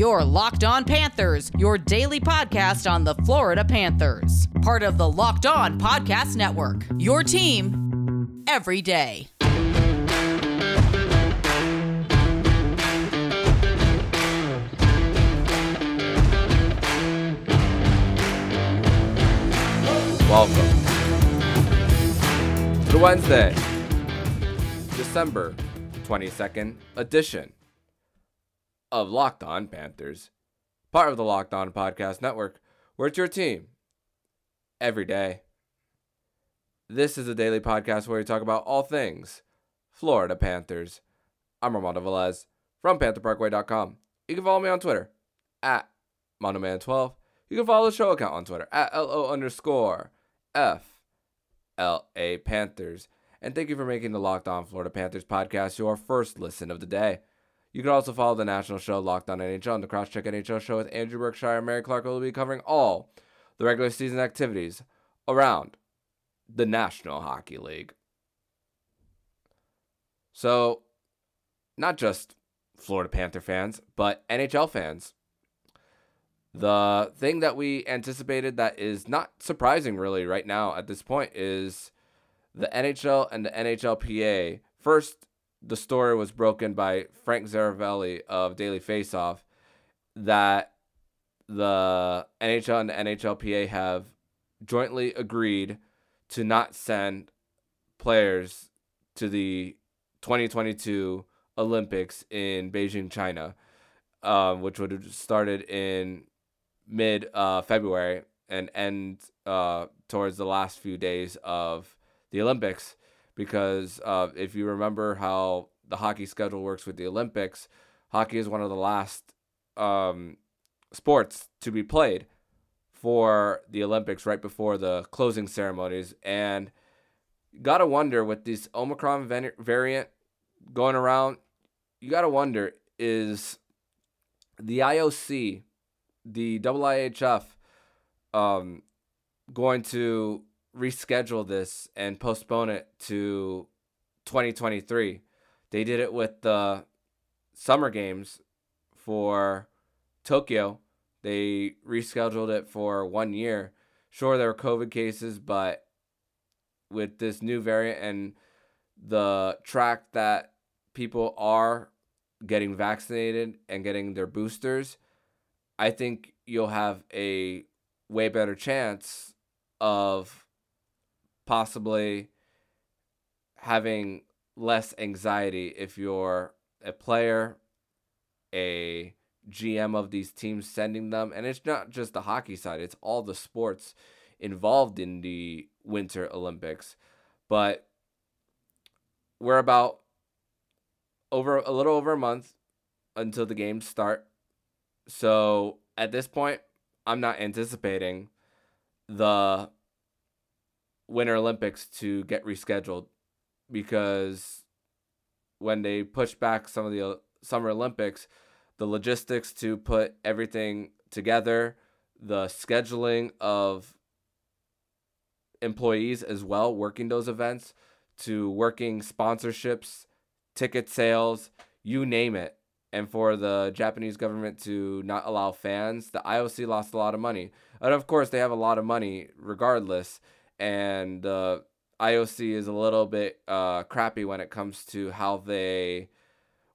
Your Locked On Panthers, your daily podcast on the Florida Panthers. Part of the Locked On Podcast Network. Your team every day. Welcome to Wednesday, December 22nd edition of Locked On Panthers, part of the Locked On Podcast Network, where it's your team every day. This is a daily podcast where we talk about all things Florida Panthers. I'm Armando Velez from PantherParkway.com. You can follow me on Twitter at MondoMan12. You can follow the show account on Twitter at LO underscore F L A Panthers. And thank you for making the Locked On Florida Panthers podcast your first listen of the day. You can also follow the national show Locked On NHL and the Crosscheck NHL show with Andrew Berkshire and Mary Clark will be covering all the regular season activities around the National Hockey League. So, not just Florida Panther fans, but NHL fans the thing that we anticipated that is not surprising really right now at this point is the NHL and the NHLPA. First, the story was broken by Frank Seravalli of Daily Faceoff that the NHL and the NHLPA have jointly agreed to not send players to the 2022 Olympics in Beijing, China, um, which would have started in mid uh, February and end uh, towards the last few days of the Olympics. Because uh, if you remember how the hockey schedule works with the Olympics, hockey is one of the last um, sports to be played for the Olympics right before the closing ceremonies. And gotta wonder with this Omicron variant going around, you gotta wonder is the IOC the IIHF um, going to reschedule this and postpone it to 2023. They did it with the summer games for Tokyo. They rescheduled it for one year. Sure, there were COVID cases, but with this new variant and the track that people are getting vaccinated and getting their boosters, I think you'll have a way better chance of possibly having less anxiety if you're a player, a GM of these teams sending them. And it's not just the hockey side, it's all the sports involved in the Winter Olympics. But we're about over a little over a month until the games start. So at this point, I'm not anticipating the Winter Olympics to get rescheduled because when they push back some of the uh, Summer Olympics, the logistics to put everything together, the scheduling of employees as well working those events, to working sponsorships, ticket sales, you name it and for the Japanese government to not allow fans, the IOC lost a lot of money. And of course, they have a lot of money regardless. And the IOC is a little bit uh, crappy when it comes to how they,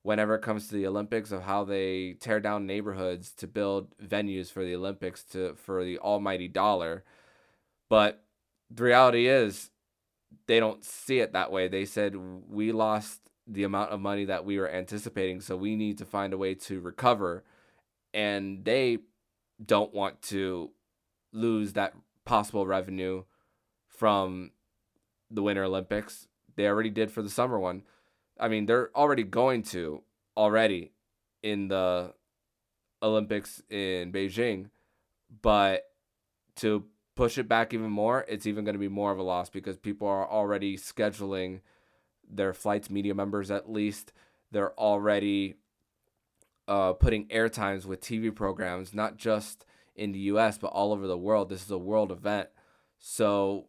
whenever it comes to the Olympics, of how they tear down neighborhoods to build venues for the Olympics to for the almighty dollar. But the reality is, they don't see it that way. They said we lost the amount of money that we were anticipating. So we need to find a way to recover. And they don't want to lose that possible revenue from the Winter Olympics. They already did for the summer one. I mean, they're already going to already in the Olympics in Beijing, but to push it back even more, it's even going to be more of a loss because people are already scheduling their flights media members at least they're already uh, putting airtimes with TV programs, not just in the US, but all over the world. This is a world event. So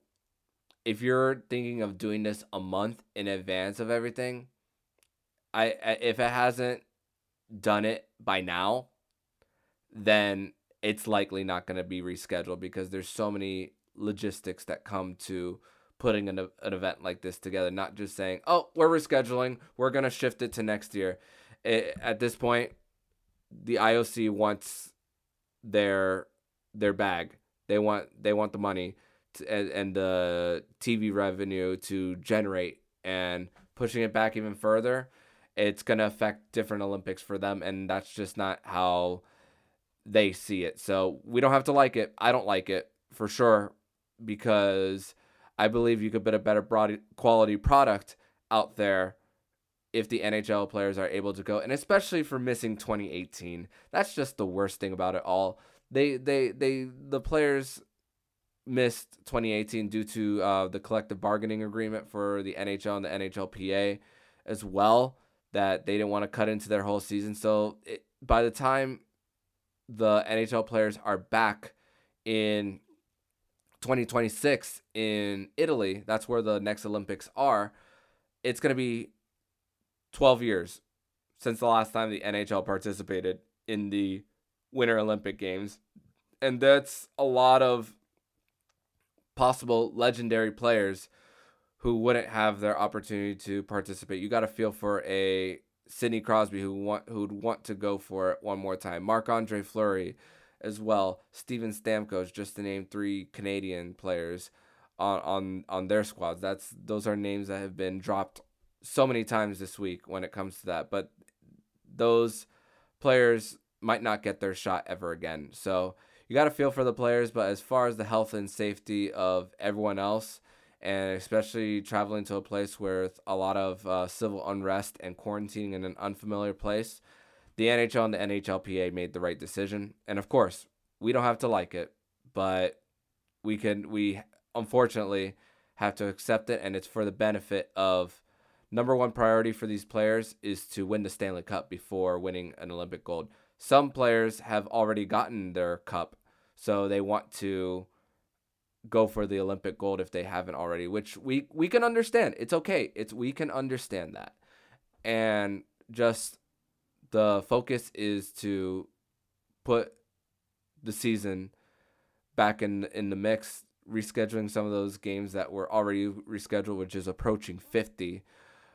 if you're thinking of doing this a month in advance of everything, I, if it hasn't done it by now, then it's likely not going to be rescheduled because there's so many logistics that come to putting an, an event like this together not just saying oh we're rescheduling we're going to shift it to next year. It, at this point the IOC wants their their bag. They want they want the money and, and the TV revenue to generate and pushing it back even further it's going to affect different Olympics for them and that's just not how they see it. So we don't have to like it. I don't like it for sure because I believe you could put a better broad quality product out there if the NHL players are able to go, and especially for missing 2018. That's just the worst thing about it all. They they they the players missed 2018 due to uh, the collective bargaining agreement for the NHL and the NHLPA as well that they didn't want to cut into their whole season. So it, by the time the NHL players are back in 2026 in Italy, that's where the next Olympics are, it's going to be 12 years since the last time the NHL participated in the Winter Olympic Games. And that's a lot of possible legendary players who wouldn't have their opportunity to participate. You got to feel for a Sidney Crosby who want who'd want to go for it one more time. Marc Andre Fleury as well. Steven Stamkos, just to name three Canadian players on on on their squads. That's those are names that have been dropped so many times this week when it comes to that. But those players might not get their shot ever again. So you got to feel for the players, but as far as the health and safety of everyone else, and especially traveling to a place with a lot of uh, civil unrest and quarantining in an unfamiliar place, the NHL and the NHLPA made the right decision. And of course, we don't have to like it, but we can we unfortunately have to accept it, and it's for the benefit of number one priority for these players is to win the Stanley Cup before winning an Olympic gold. Some players have already gotten their cup, so they want to go for the Olympic gold if they haven't already, which we we can understand. It's okay. It's we can understand that. And just the focus is to put the season back in in the mix, rescheduling some of those games that were already rescheduled, which is approaching 50.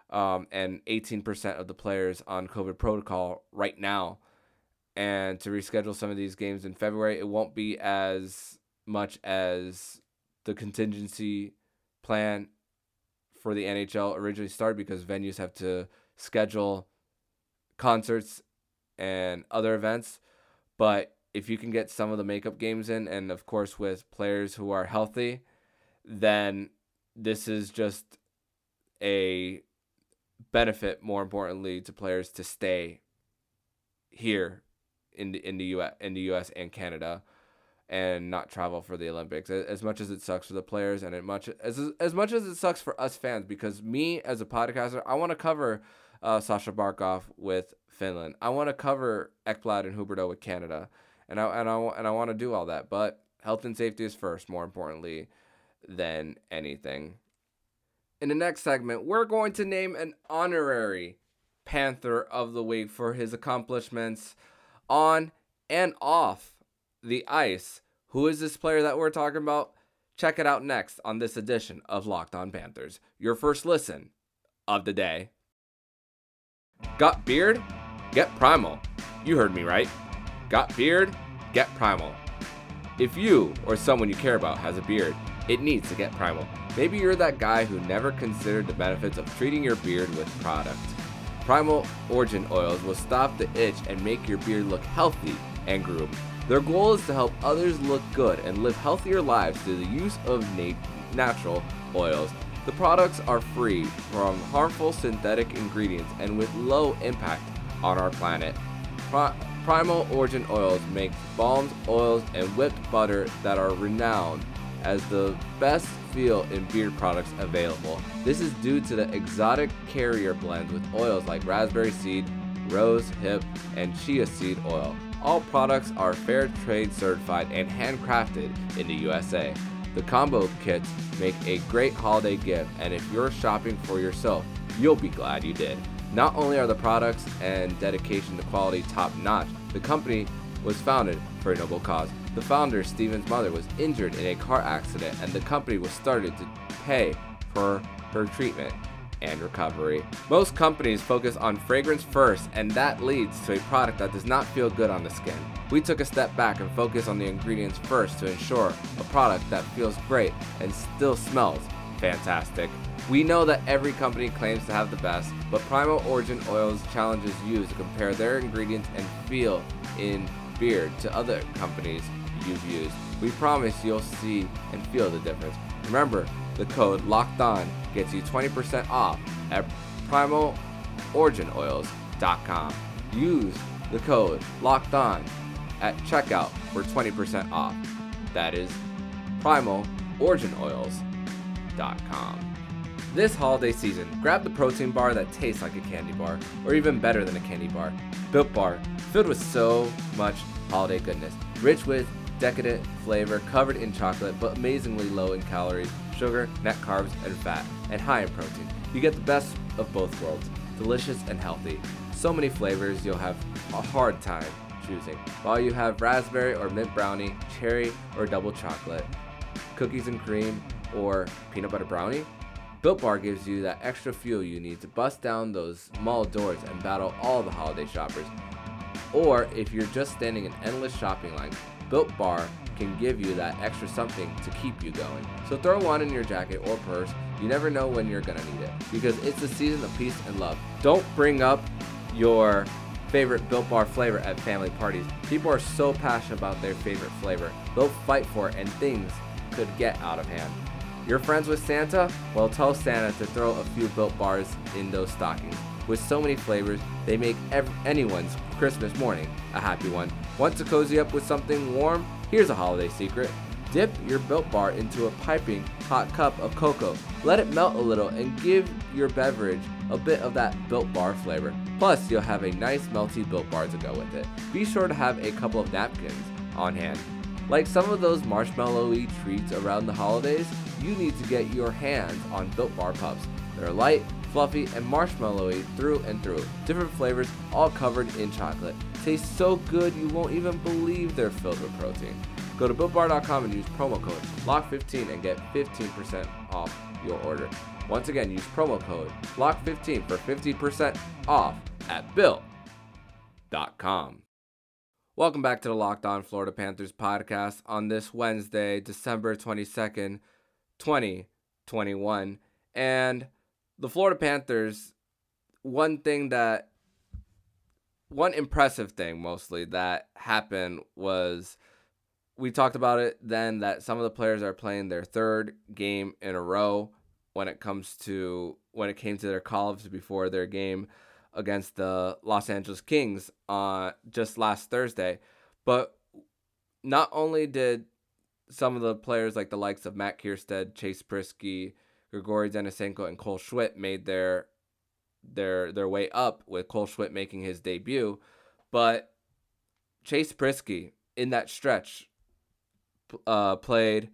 Um, and 18% of the players on COVID protocol right now. And to reschedule some of these games in February, it won't be as much as the contingency plan for the NHL originally started because venues have to schedule concerts and other events. But if you can get some of the makeup games in, and of course with players who are healthy, then this is just a benefit. More importantly, to players to stay here in the in the U.S. in the U.S. and Canada and not travel for the Olympics. As much as it sucks for the players and it much as as much as it sucks for us fans because me as a podcaster, I want to cover uh, Sasha Barkov with Finland. I want to cover Ekblad and Huberdeau with Canada. And I and I and I want to do all that, but health and safety is first, more importantly than anything. In the next segment, we're going to name an honorary Panther of the Week for his accomplishments on and off the ice. Who is this player that we're talking about? Check it out next on this edition of Locked On Panthers, your first listen of the day. Got beard? Get Primal. You heard me right. Got beard? Get Primal. If you or someone you care about has a beard, it needs to get Primal. Maybe you're that guy who never considered the benefits of treating your beard with product. Primal Origin Oils will stop the itch and make your beard look healthy and groomed. Their goal is to help others look good and live healthier lives through the use of nat- natural oils. The products are free from harmful synthetic ingredients and with low impact on our planet. Pri- Primal Origin Oils make balms, oils, and whipped butter that are renowned as the best feel in beard products available. This is due to the exotic carrier blends with oils like raspberry seed, rose hip, and chia seed oil. All products are fair trade certified and handcrafted in the USA. The combo kits make a great holiday gift, and if you're shopping for yourself, you'll be glad you did. Not only are the products and dedication to quality top notch, the company was founded for a noble cause. The founder, Stephen's mother, was injured in a car accident, and the company was started to pay for her treatment and recovery. Most companies focus on fragrance first, and that leads to a product that does not feel good on the skin. We took a step back and focused on the ingredients first to ensure a product that feels great and still smells fantastic. We know that every company claims to have the best, but Primal Origin Oils challenges you to compare their ingredients and feel in beard to other companies you've used. We promise you'll see and feel the difference. Remember, the code LOCKED ON gets you 20% off at primaloriginoils.com. Use the code LOCKED ON at checkout for 20% off. That is primaloriginoils.com. This holiday season, grab the protein bar that tastes like a candy bar, or even better than a candy bar. Built Bar, filled with so much holiday goodness, rich with decadent flavor, covered in chocolate, but amazingly low in calories, sugar, net carbs, and fat, and high in protein. You get the best of both worlds, delicious and healthy. So many flavors you'll have a hard time choosing. While you have raspberry or mint brownie, cherry or double chocolate, cookies and cream, or peanut butter brownie, Built Bar gives you that extra fuel you need to bust down those mall doors and battle all the holiday shoppers. Or if you're just standing in endless shopping lines, Built Bar can give you that extra something to keep you going. So throw one in your jacket or purse. You never know when you're gonna need it because it's the season of peace and love. Don't bring up your favorite Built Bar flavor at family parties. People are so passionate about their favorite flavor. They'll fight for it and things could get out of hand. You're friends with Santa? Well, tell Santa to throw a few built bars in those stockings. With so many flavors, they make ev- anyone's Christmas morning a happy one. Want to cozy up with something warm? Here's a holiday secret. Dip your built bar into a piping hot cup of cocoa. Let it melt a little and give your beverage a bit of that built bar flavor. Plus, you'll have a nice melty built bar to go with it. Be sure to have a couple of napkins on hand. Like some of those marshmallowy treats around the holidays, you need to get your hands on Built Bar Puffs. They're light, fluffy, and marshmallowy through and through. Different flavors, all covered in chocolate. Taste so good you won't even believe they're filled with protein. Go to BuiltBar.com and use promo code LOCK15 and get 15% off your order. Once again, use promo code LOCK15 for 50% off at Built.com. Welcome back to the Locked On Florida Panthers podcast on this Wednesday, December 22nd, 2021. And the Florida Panthers, one thing that, one impressive thing mostly that happened was we talked about it then that some of the players are playing their third game in a row when it comes to when it came to their call-ups before their game against the Los Angeles Kings uh, just last Thursday. But not only did some of the players like the likes of Matt Kiersted, Chase Priskie, Grigory Denisenko, and Cole Schwindt made their their their way up with Cole Schwindt making his debut, but Chase Priskie in that stretch uh, played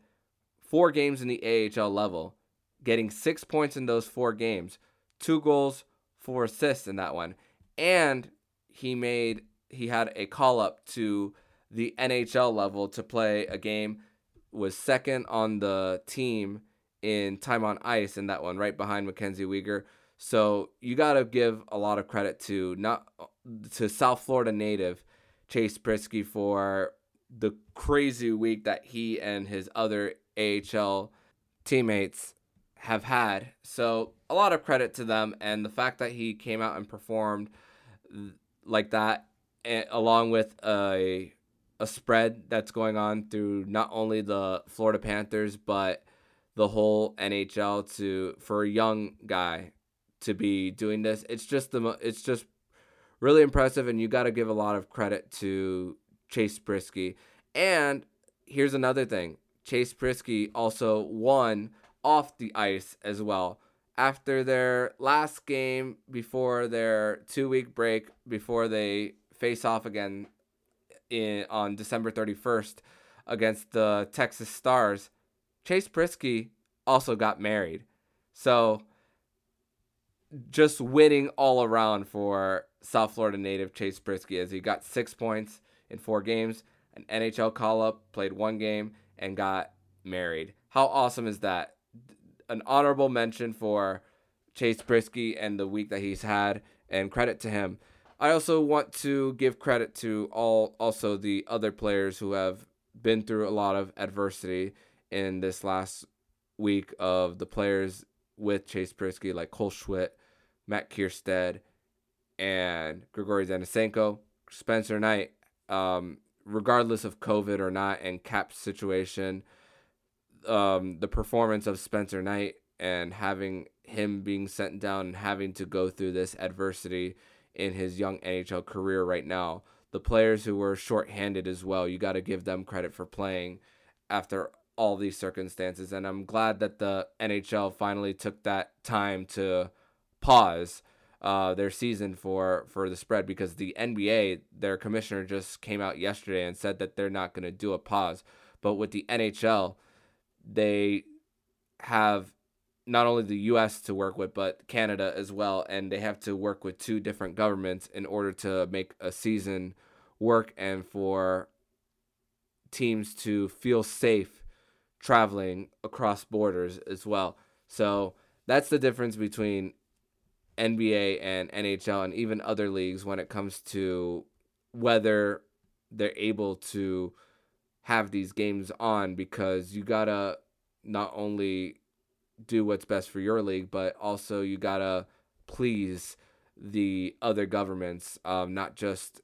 four games in the AHL level, getting six points in those four games, two goals, four assists in that one, and he made he had a call up to the NHL level to play a game was second on the team in time on ice in that one, right behind Mackenzie Weegar. So you got to give a lot of credit to not to South Florida native Chase Priskie for the crazy week that he and his other AHL teammates have had. So a lot of credit to them and the fact that he came out and performed like that along with a a spread that's going on through not only the Florida Panthers but the whole NHL to for a young guy to be doing this. It's just the it's just really impressive and you got to give a lot of credit to Chase Priskie. And here's another thing. Chase Priskie also won off the ice as well. After their last game before their 2-week break before they face off again in on December 31st against the Texas Stars, Chase Priskie also got married. So just winning all around for South Florida native Chase Priskie as he got six points in four games. An NHL call up, played one game, and got married. How awesome is that? An honorable mention for Chase Priskie and the week that he's had, and credit to him. I also want to give credit to all also the other players who have been through a lot of adversity in this last week of the players with Chase Priskie, like Cole Schwindt, Matt Kiersted, and Grigory Denisenko, Spencer Knight, um, regardless of COVID or not, and cap situation, um, the performance of Spencer Knight and having him being sent down and having to go through this adversity in his young NHL career right now. The players who were shorthanded as well, you got to give them credit for playing after all these circumstances. And I'm glad that the NHL finally took that time to pause uh, their season for, for the spread because the NBA, their commissioner just came out yesterday and said that they're not going to do a pause. But with the NHL, they have not only the US to work with, but Canada as well. And they have to work with two different governments in order to make a season work and for teams to feel safe traveling across borders as well. So that's the difference between NBA and NHL and even other leagues when it comes to whether they're able to have these games on because you gotta not only do what's best for your league, but also you gotta please the other governments, um, not just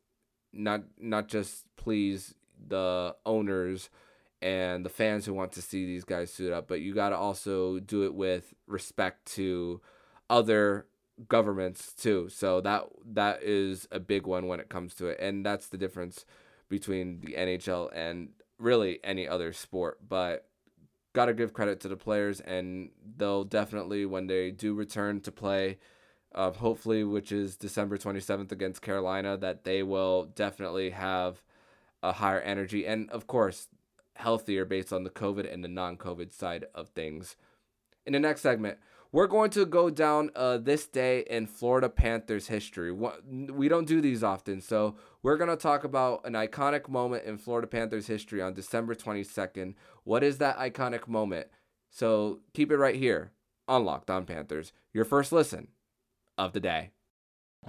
not not just please the owners and the fans who want to see these guys suit up, but you gotta also do it with respect to other governments too. So that that is a big one when it comes to it, and that's the difference between the NHL and really any other sport. But got to give credit to the players, and they'll definitely, when they do return to play, uh, hopefully, which is December 27th against Carolina, that they will definitely have a higher energy and, of course, healthier based on the COVID and the non COVID side of things. In the next segment, we're going to go down uh, this day in Florida Panthers history. We don't do these often, so we're going to talk about an iconic moment in Florida Panthers history on December 22nd. What is that iconic moment? So keep it right here on Locked On Panthers, your first listen of the day.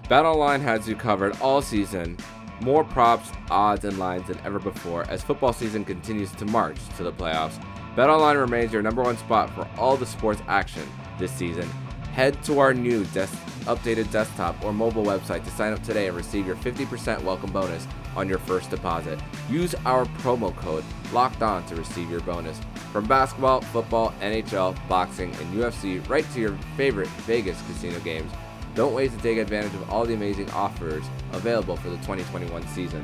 BetOnline has you covered all season. More props, odds, and lines than ever before as football season continues to march to the playoffs. BetOnline remains your number one spot for all the sports action this season. Head to our new des- updated desktop or mobile website to sign up today and receive your 50% welcome bonus on your first deposit. Use our promo code LOCKED ON to receive your bonus. From basketball, football, NHL, boxing, and UFC, right to your favorite Vegas casino games. Don't wait to take advantage of all the amazing offers available for the 2021 season.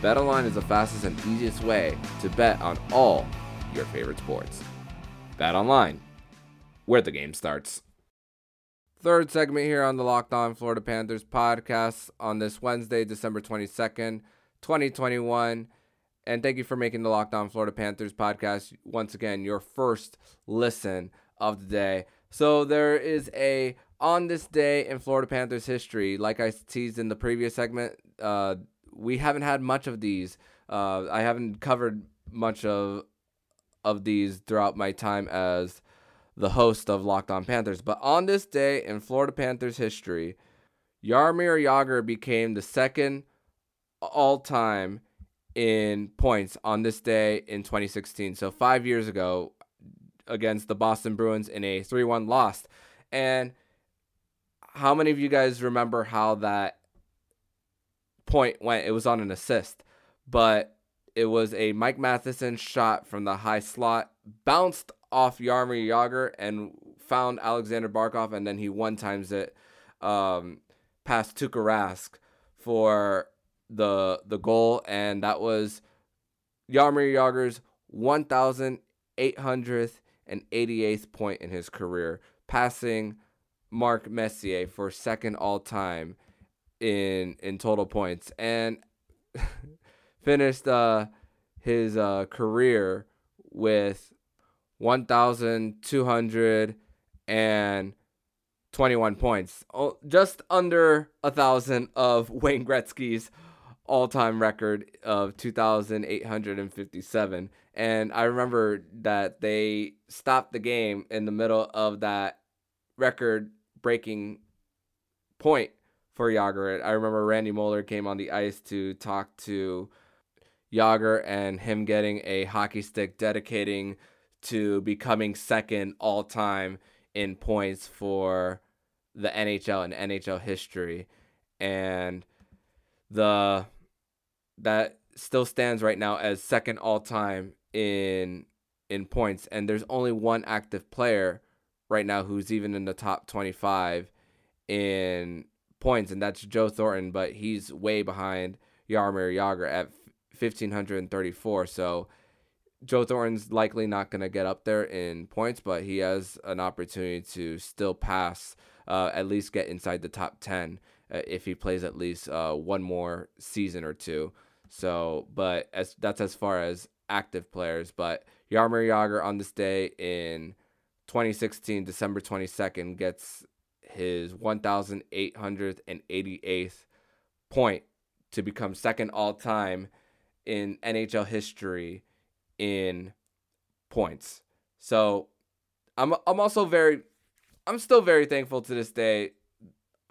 BetOnline is the fastest and easiest way to bet on all your favorite sports. BetOnline where the game starts. Third segment here on the Locked On Florida Panthers podcast on this Wednesday, December 22nd, 2021. And thank you for making the Locked On Florida Panthers podcast once again your first listen of the day. So there is a on this day in Florida Panthers history, like I teased in the previous segment, uh, we haven't had much of these. Uh, I haven't covered much of of these throughout my time as the host of Locked On Panthers. But on this day in Florida Panthers history, Jaromir Jagr became the second all time in points on this day in 2016. So five years ago against the Boston Bruins in a 3 1 loss. And how many of you guys remember how that point went? It was on an assist, but it was a Mike Matheson shot from the high slot, bounced off Jaromir Jagr and found Alexander Barkov, and then he one times it um, past Tuukka Rask for the the goal, and that was Jaromir Jagr's 1,888th point in his career, passing Mark Messier for second all time in in total points, and finished uh, his uh, career with 1,221 points. Oh, just under a thousand of Wayne Gretzky's all-time record of 2857 and I remember that they stopped the game in the middle of that record breaking point for Jagr. I remember Randy Moller came on the ice to talk to Jagr and him getting a hockey stick dedicating to becoming second all time in points for the NHL and NHL history. And the that still stands right now as second all time in in points and there's only one active player right now who's even in the top 25 in points and that's Joe Thornton but he's way behind Jaromir Jagr at 1534 so Joe Thornton's likely not going to get up there in points but he has an opportunity to still pass uh, at least get inside the top 10 uh, if he plays at least uh, one more season or two. So but as that's as far as active players, but Jaromir Jagr on this day in 2016, December 22nd, gets his 1,888th point to become second all time in NHL history in points. So I'm I'm also very I'm still very thankful to this day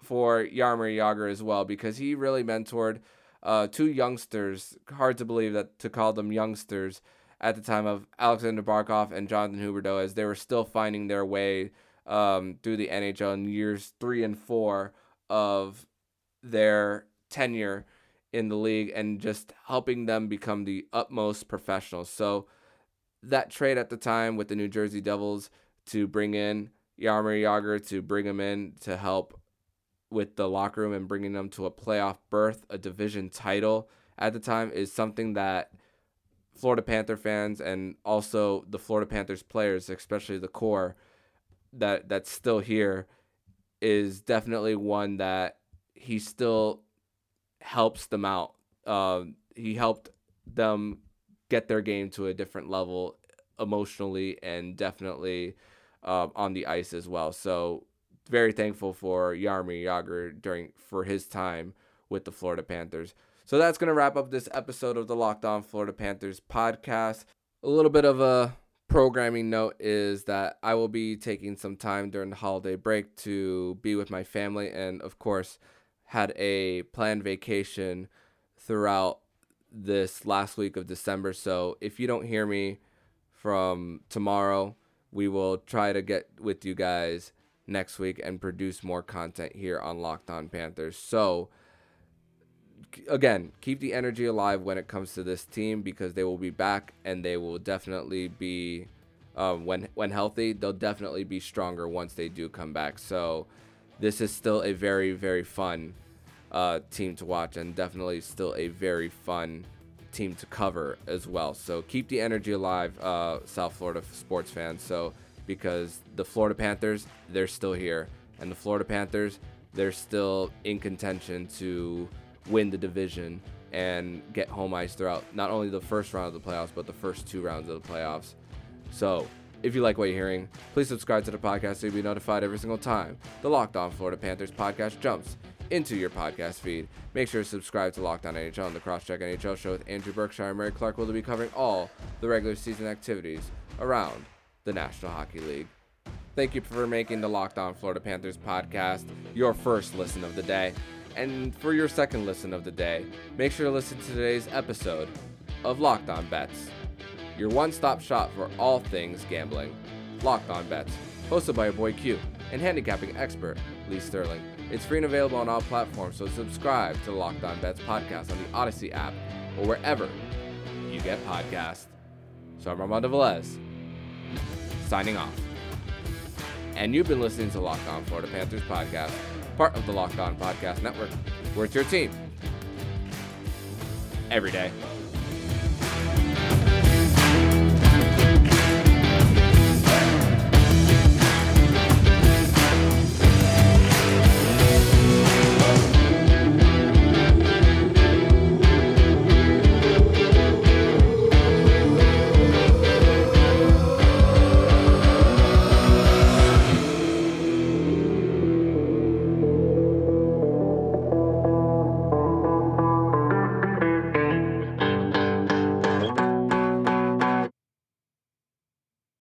for Jaromir Jagr as well because he really mentored uh, two youngsters. Hard to believe that to call them youngsters at the time of Alexander Barkov and Jonathan Huberdeau, as they were still finding their way um, through the NHL in years three and four of their tenure in the league and just helping them become the utmost professionals. So that trade at the time with the New Jersey Devils to bring in Jaromir Jagr to bring him in to help with the locker room and bringing them to a playoff berth, a division title at the time is something that Florida Panther fans and also the Florida Panthers players, especially the core that that's still here, is definitely one that he still helps them out. Uh, he helped them get their game to a different level emotionally and definitely uh, on the ice as well. So very thankful for Jaromir Jagr during for his time with the Florida Panthers. So that's going to wrap up this episode of the Locked On Florida Panthers podcast. A little bit of a programming note is that I will be taking some time during the holiday break to be with my family and of course had a planned vacation throughout this last week of December. So if you don't hear me from tomorrow, we will try to get with you guys next week and produce more content here on Locked On Panthers. So, again, keep the energy alive when it comes to this team because they will be back and they will definitely be um, when when healthy. They'll definitely be stronger once they do come back. So, this is still a very very fun uh, team to watch and definitely still a very fun team to cover as well. So keep the energy alive, uh, South Florida sports fans. So because the Florida Panthers, they're still here. And the Florida Panthers, they're still in contention to win the division and get home ice throughout not only the first round of the playoffs, but the first two rounds of the playoffs. So, if you like what you're hearing, please subscribe to the podcast so you'll be notified every single time the Locked On Florida Panthers podcast jumps into your podcast feed. Make sure to subscribe to Locked On NHL and the Crosscheck NHL show with Andrew Berkshire and Mary Clark will be covering all the regular season activities around the National Hockey League. Thank you for making the Locked On Florida Panthers podcast your first listen of the day. And for your second listen of the day, make sure to listen to today's episode of Locked On Bets, your one stop shop for all things gambling. Locked On Bets, hosted by your boy Q and handicapping expert Lee Sterling. It's free and available on all platforms, so subscribe to the Locked On Bets podcast on the Odyssey app or wherever you get podcasts. So I'm Armando Velez signing off. And you've been listening to Locked On Florida Panthers podcast, part of the Locked On Podcast Network, where it's your team every day.